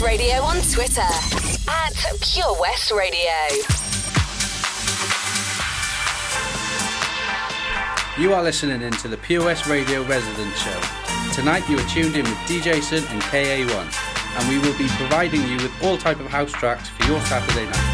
West Radio on Twitter at Pure West Radio. You are listening in to the Pure West Radio Resident Show. Tonight you are tuned in with Deejayson and KA1, and we will be providing you with all type of house tracks for your Saturday night.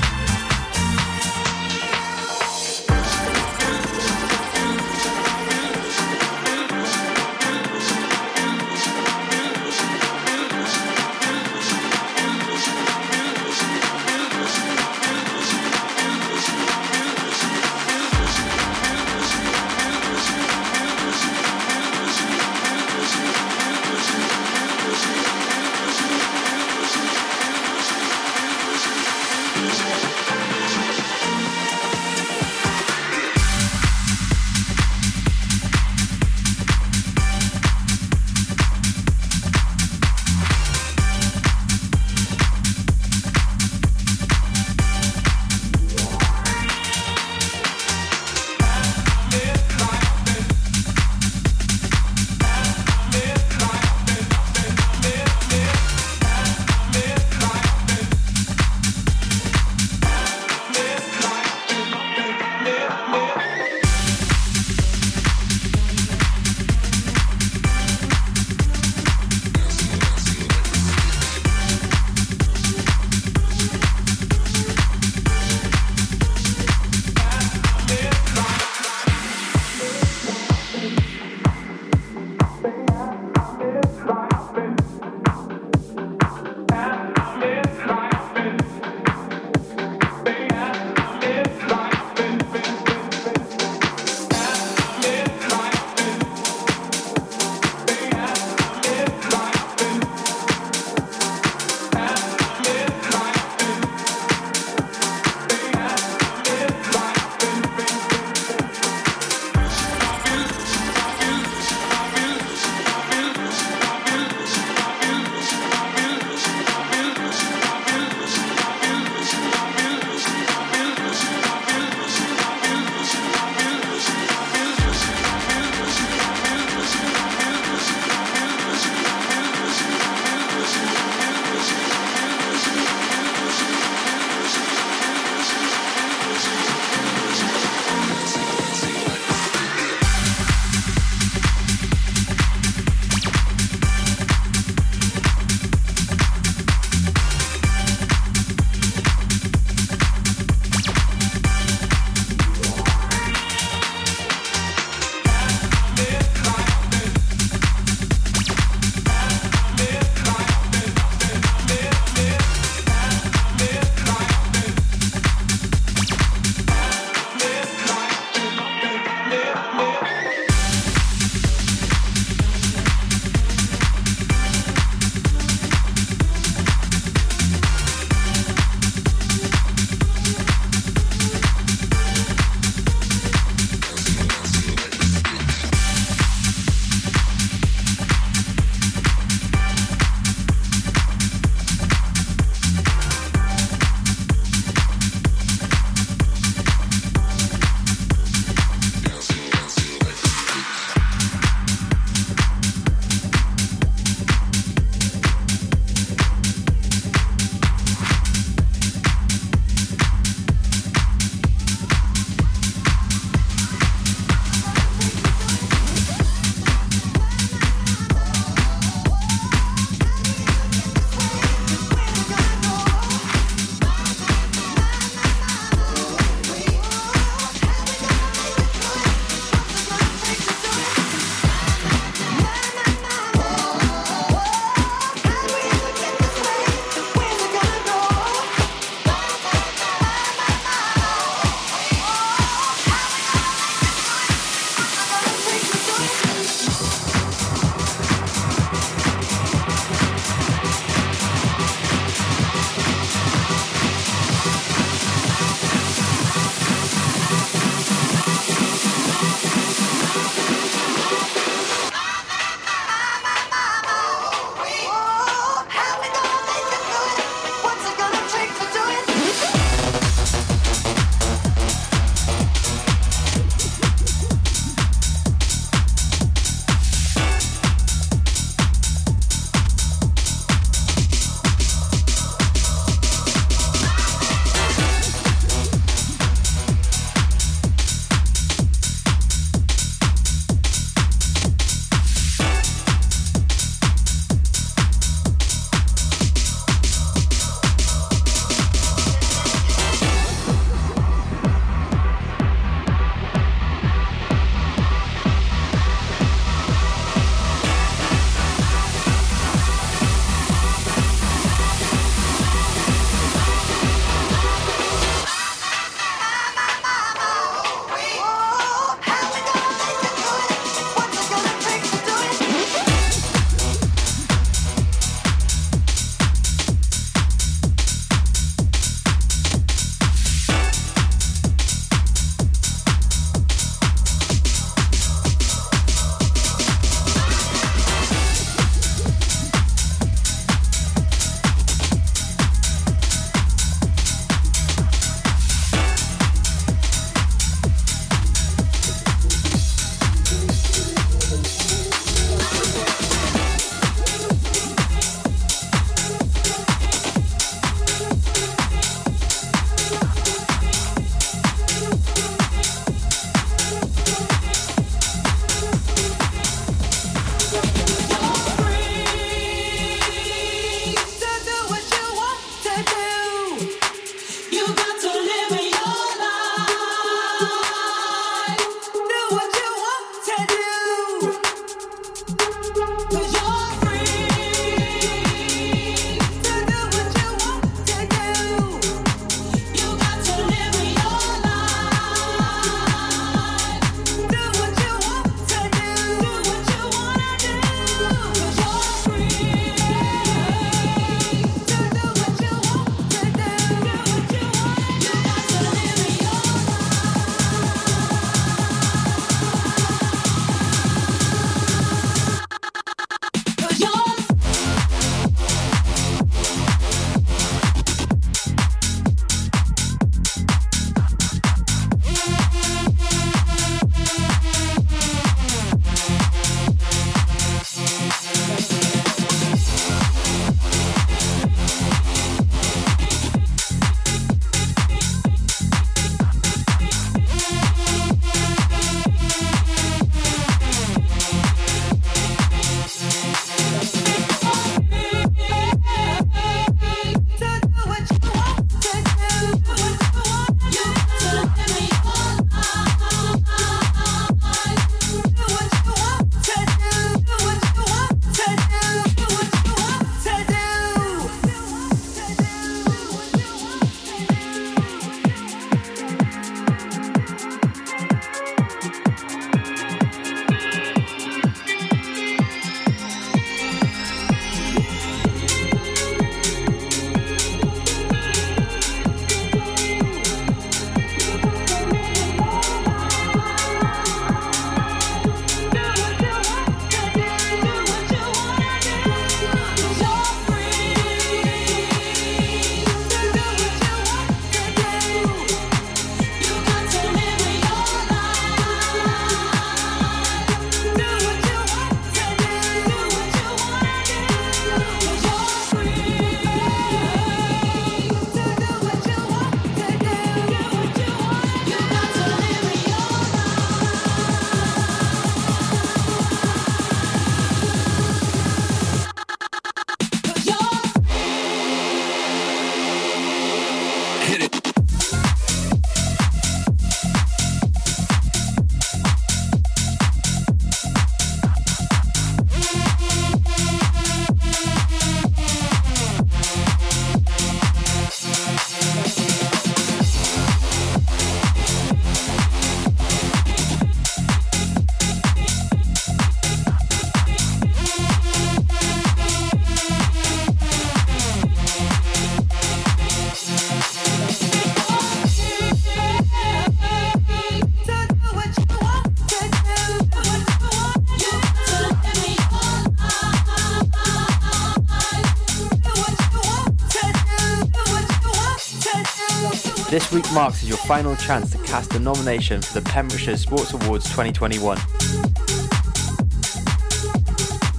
Marks as your final chance to cast a nomination for the Pembrokeshire Sports Awards 2021.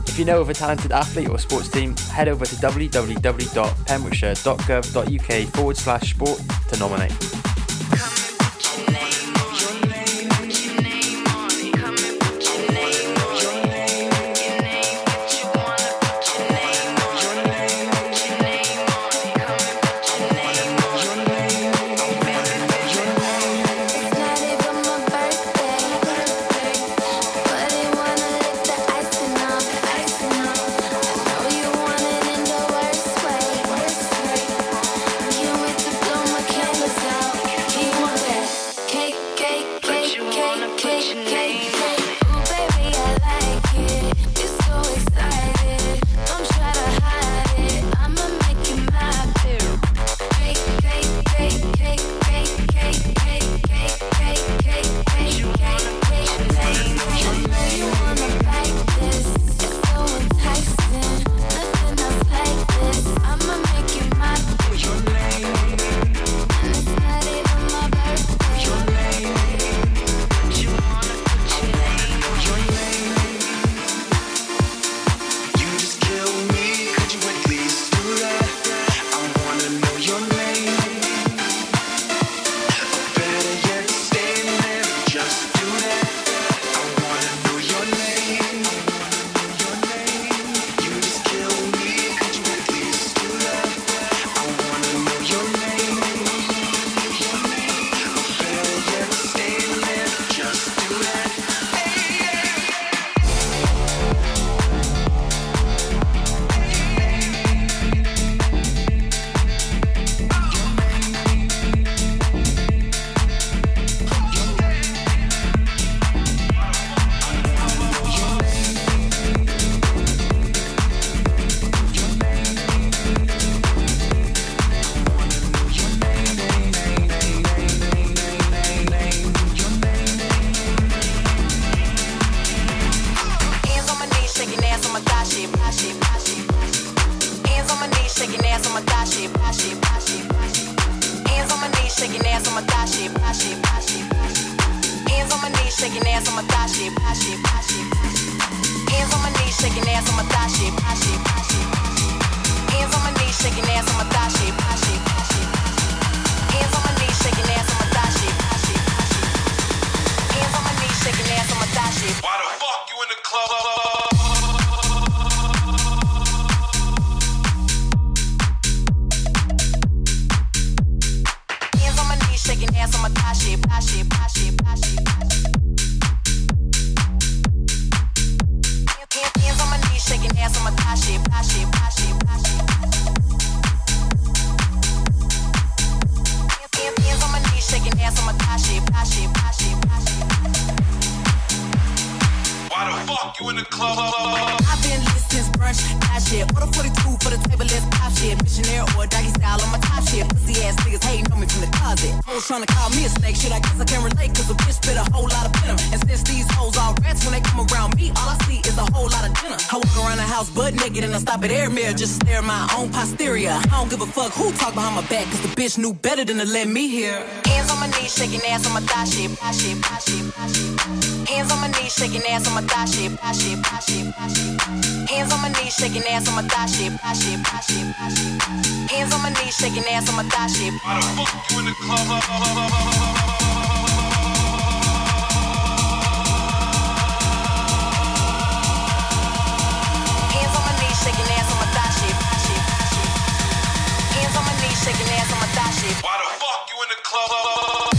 If you know of a talented athlete or sports team, head over to www.pembrokeshire.gov.uk forward slash sport to nominate. Bitch spit a whole lot of venom. And since these hoes all rats, when they come around me, all I see is a whole lot of dinner. I walk around the house butt naked and I stop at air mirror, just stare at my own posterior. I don't give a fuck who talk behind my back, cause the bitch knew better than to let me hear. Hands on my knees, shaking ass on my thigh shit, shit, shit, shit. Hands on my knees, shaking ass on my thigh shit, shit. Hands on my knees, shaking ass on my thigh shit. Hands on my knees, shaking ass on my thigh shit. Why the fuck you in the club? Hands on the knee, shaking ass on my thigh shit. Why the fuck you in the club?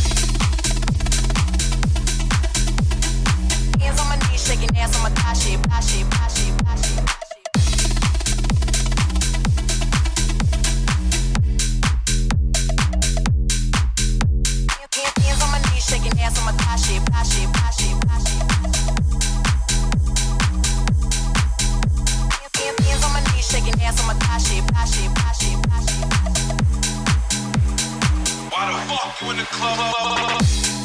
Why the fuck you in the club?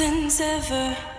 Nothing's ever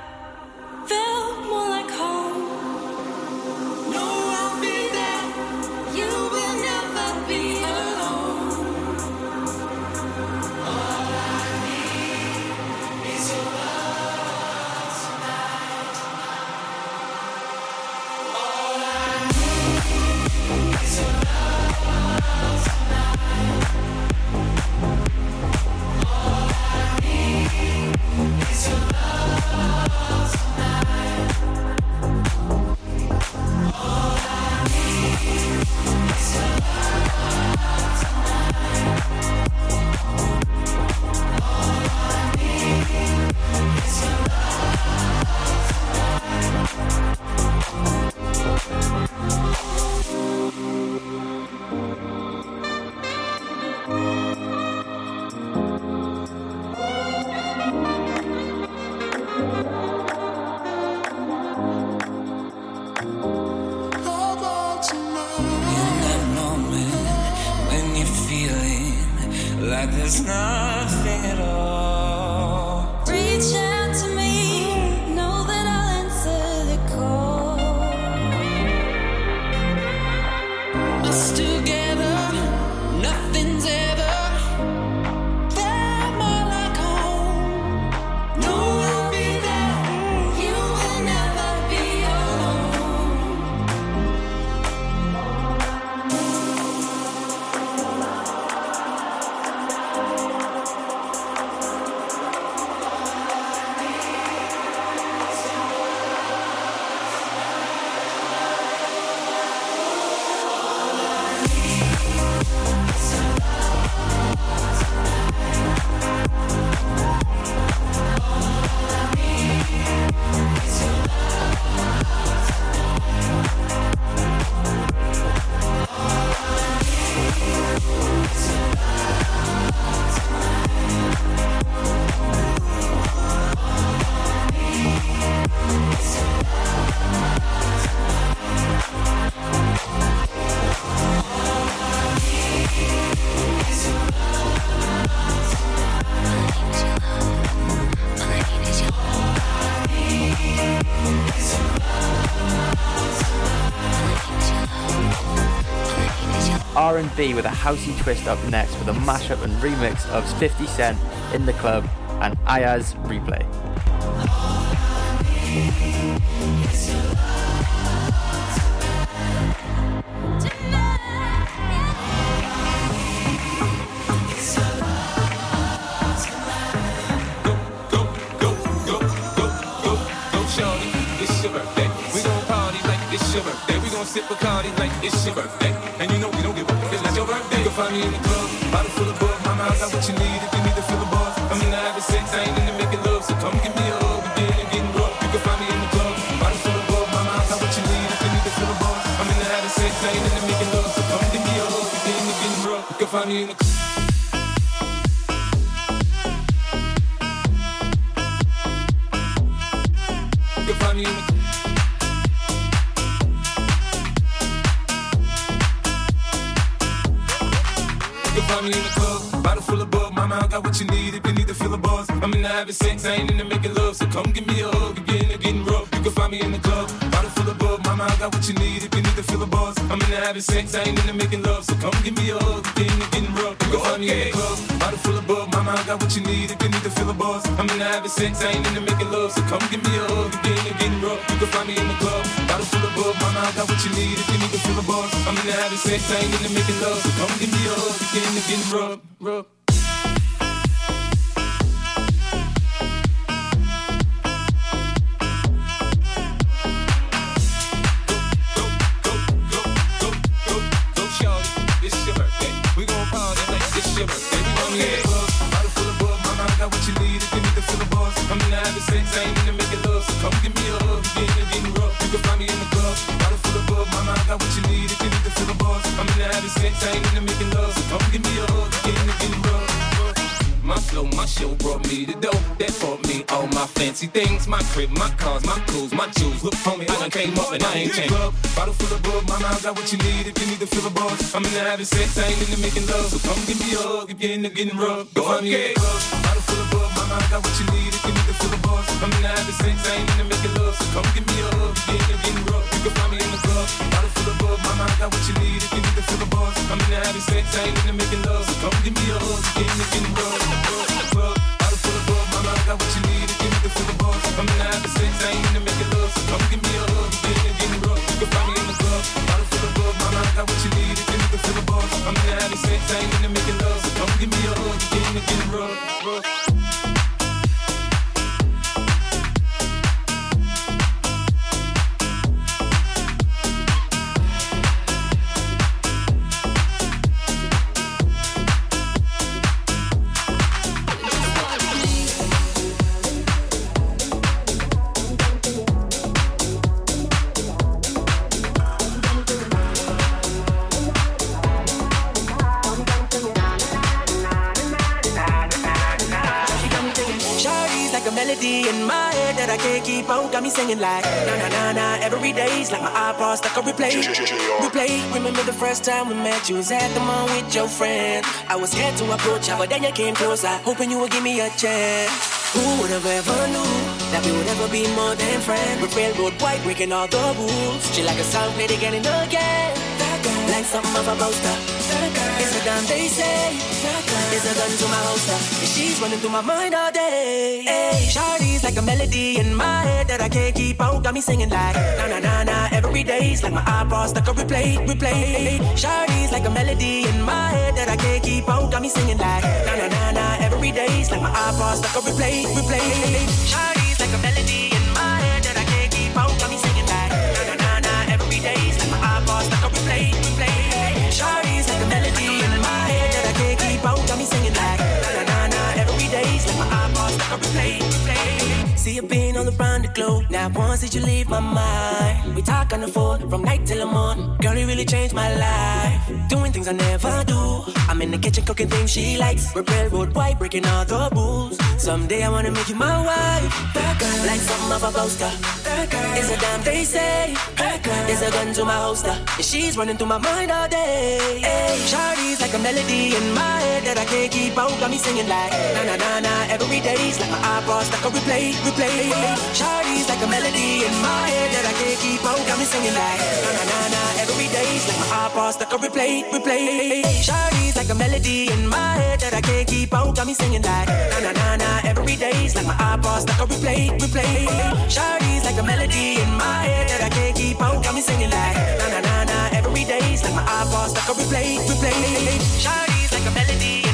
R&B with a housey twist up next with a mashup and remix of 50 Cent in the club and Iyaz replay. Find me in the club, bottle full of bug. My mind got what you need if you need to feel the buzz. I'm in the having sex, I ain't into making love, so come give me a hug. We getting getting rough. You can find me in the club, bottle full of bug. My mind got what you need if you need to feel the buzz. I'm in the having sex, I ain't into making love, so come give me a hug. We getting getting rough. You can find me in the club. You can find me in the find me in the club, bottle full of bug. Mama, I got what you need if you need to feel a buzz. I'm in the having sex, I ain't into making love, so come give me a hug. If you're into getting rough, can find me in the club, bottle full of bug. Mama, I got what you need if you need to feel a buzz. I'm in the having sex, I ain't into making love, so come give me a hug. If you're getting rough, you can find me in the club, bottle full of bug. Mama, I got what you need if you need to feel a buzz. I'm in the having sex, I ain't into making love, so come give me a hug. If you're getting rough, you can find me in the club, bottle full of bug. Mama, I got what you need if you need to feel a buzz. I'm in the having sex, I ain't into making love, so come give me a hug. If you're getting rough, rough. Sex ain't into making love, so come give me a hug. You're getting, getting rough. You can find me in the club, bottle full of bug. Mama, I got what you need if you need to feel the buzz. I'm in the having sex, I ain't into making love, so come give me a hug. You're getting, getting rough. My flow, my show brought me the dope that brought me all my fancy things. My crib, my cars, my clothes, my jewels. Look, homie, I done came up and I ain't changed. Club, bottle full of bug, mama, I got what you need if you need to feel the buzz. I'm in the having sex, I ain't into making love, so come give me a hug if you're into getting rough. Go me the club, bottle full of mama, I got what you need if you need to feel the buzz. I'm in the having sex, I ain't into making love, so come give me a hug if you're getting rough. You can find me in the club, bottle full of bug, mama, I got what you need if you need to feel the buzz. I'm in the having sex, I ain't into making love, so come give me a hug if you're into getting rough. Club, bottle full of bug, mama, I got what you need if you need to feel the buzz. I'm in the having sex, I ain't into singing like na na na na every day's like my iPod stuck on replay. Replay. Remember the first time we met? You was at the mall with your friend. I was scared to approach you, but then you came closer, hoping you would give me a chance. Who would have ever knew that we would ever be more than friends? With railroad white breaking all the rules. She like a song played again and again. Like something of a poster. It's a damn they say. It's a gun to my holster. And she's running through my mind all day. Hey, Shawty's like a melody in my head that I can't keep out. Got me singing like na na na na every day's like my iPod stuck on replay, replay. Shawty's like a melody in my head that I can't keep out. Got me singing like na na na na every day's like my iPod stuck on replay, replay. Shawty's See you been all around the globe. Now once did you leave my mind? We talk on the phone from night till the morning. Girl, you really changed my life. Doing things I never do. I'm in the kitchen cooking things she likes. We're railroad white, breaking all the rules. Someday I wanna make you my wife. Girl, like something of a poster. It's a damn they say. It's a gun to my holster. And she's running through my mind all day. Hey, Shawty's like a melody in my head that I can't keep out. Got me singing like na na na na. Every day's like my eyeballs like a replay, replay. Shawty's like a melody in my head that I can't keep out. Got me singing like na na na na. Every day's like my eyeballs like a replay, replay. Shawty's like a melody in my head that I can't keep out. Got me singing like na na na na. Every day's like my eyeballs like a replay, replay. Shawty's like a melody in my head that I can't keep on. Got me singing like na na na na. Every day's like my eyeballs, like a replay, replay. Shawty's like a melody.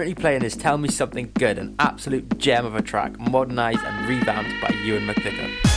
currently playing is Tell Me Something Good, an absolute gem of a track, modernised and revamped by Ewan McVicker.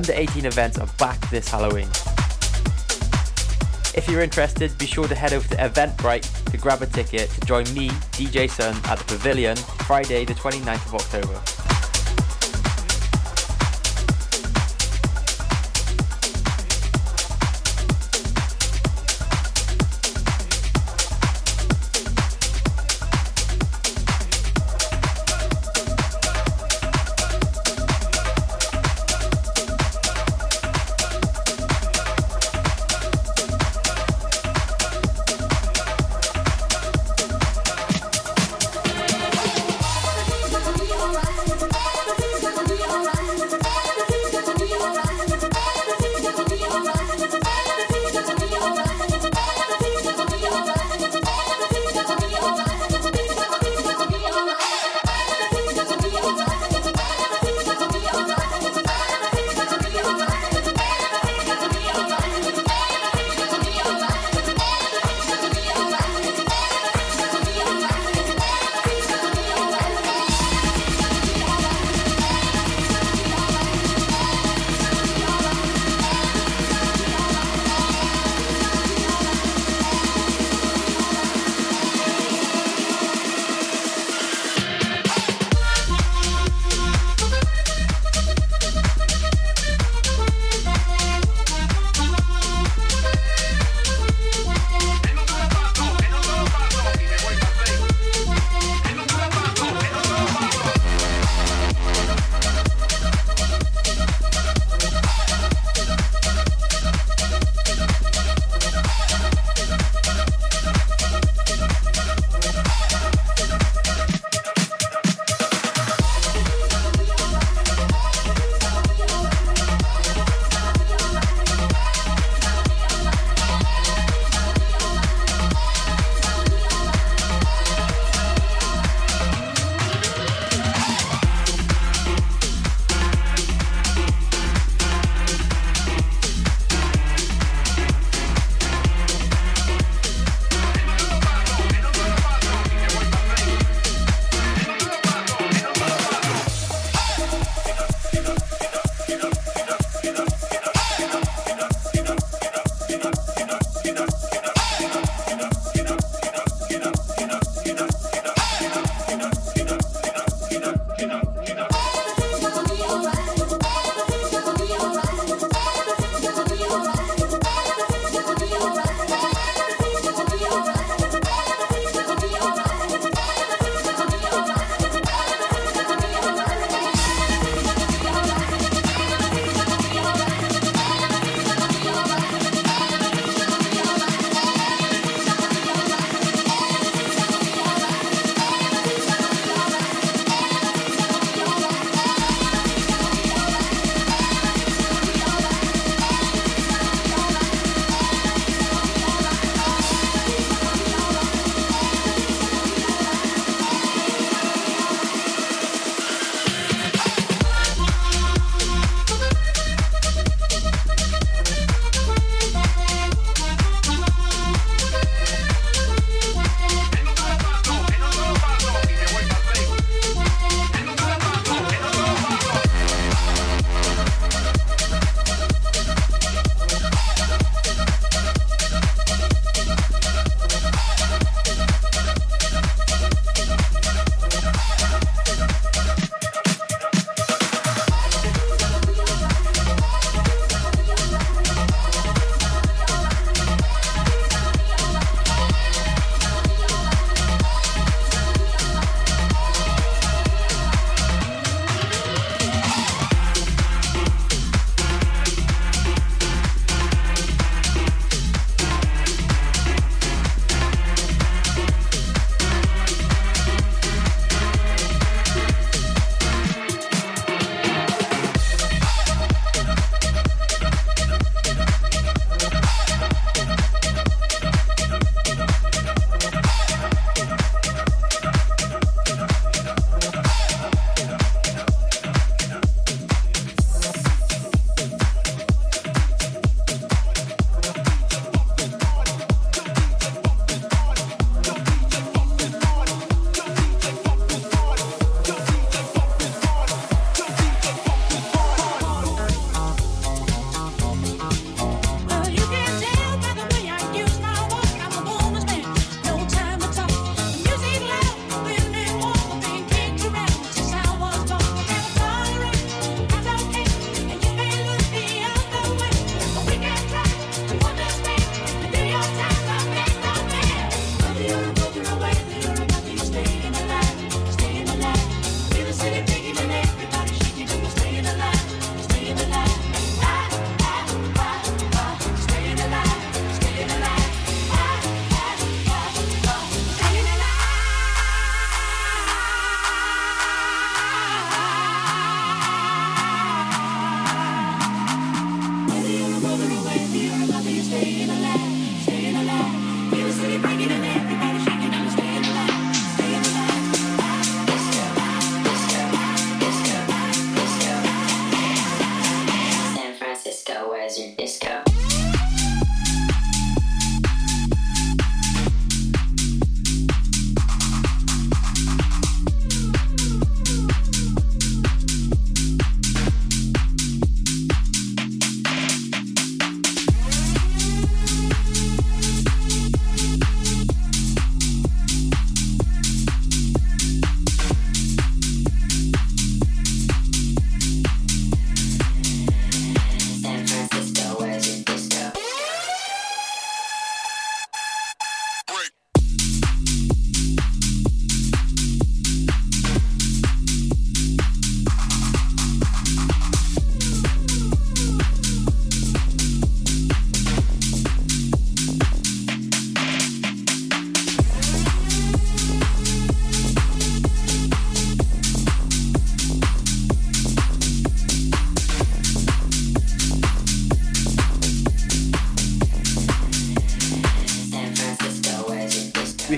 Under 18 events are back this Halloween. If you're interested, be sure to head over to Eventbrite to grab a ticket to join me, Deejayson, at the Pavilion Friday, the 29th of October.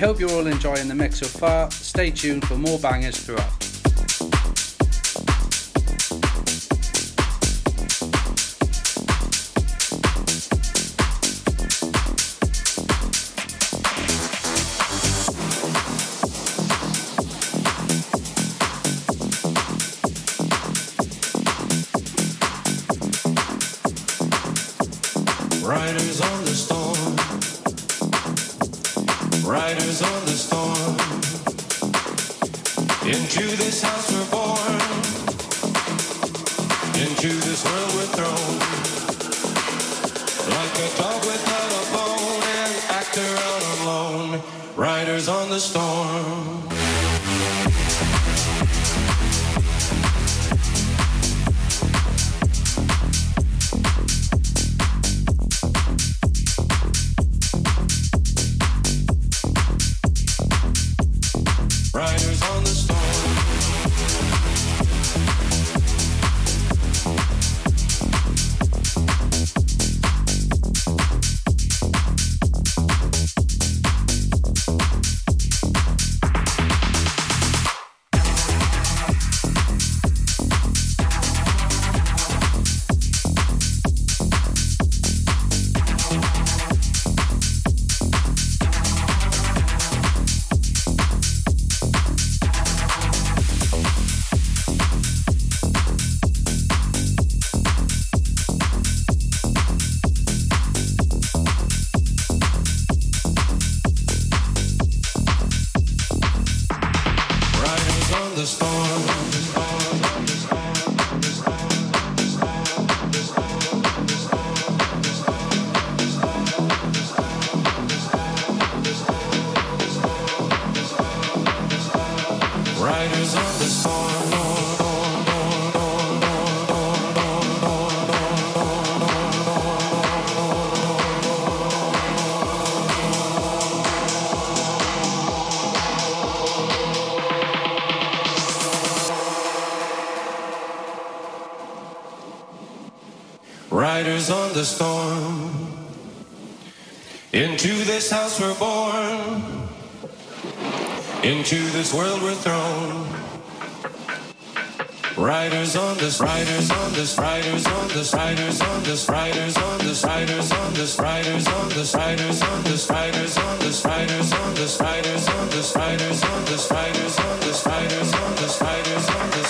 Hope you're all enjoying the mix so far. Stay tuned for more bangers throughout. Riders on the storm. Riders on the storm. Into this house we're born. Into this world we're thrown. Like a dog without a bone, out alone. Riders on the storm. Riders on the storm. Into this house we're born. Into this world we're thrown. Riders on this, riders on this, riders on this, riders on this, riders on this, riders on this, riders on this, riders on this, riders on this, riders on this, riders on this, riders on this, riders on this, riders on this, riders on this,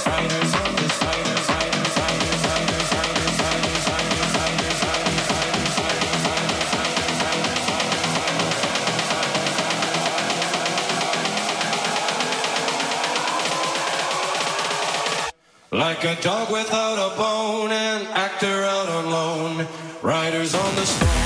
Like a dog without a bone, an actor out on loan, riders on the storm.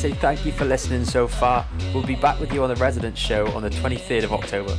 say thank you for listening so far. We'll be back with you on the Residents Show on the 23rd of October.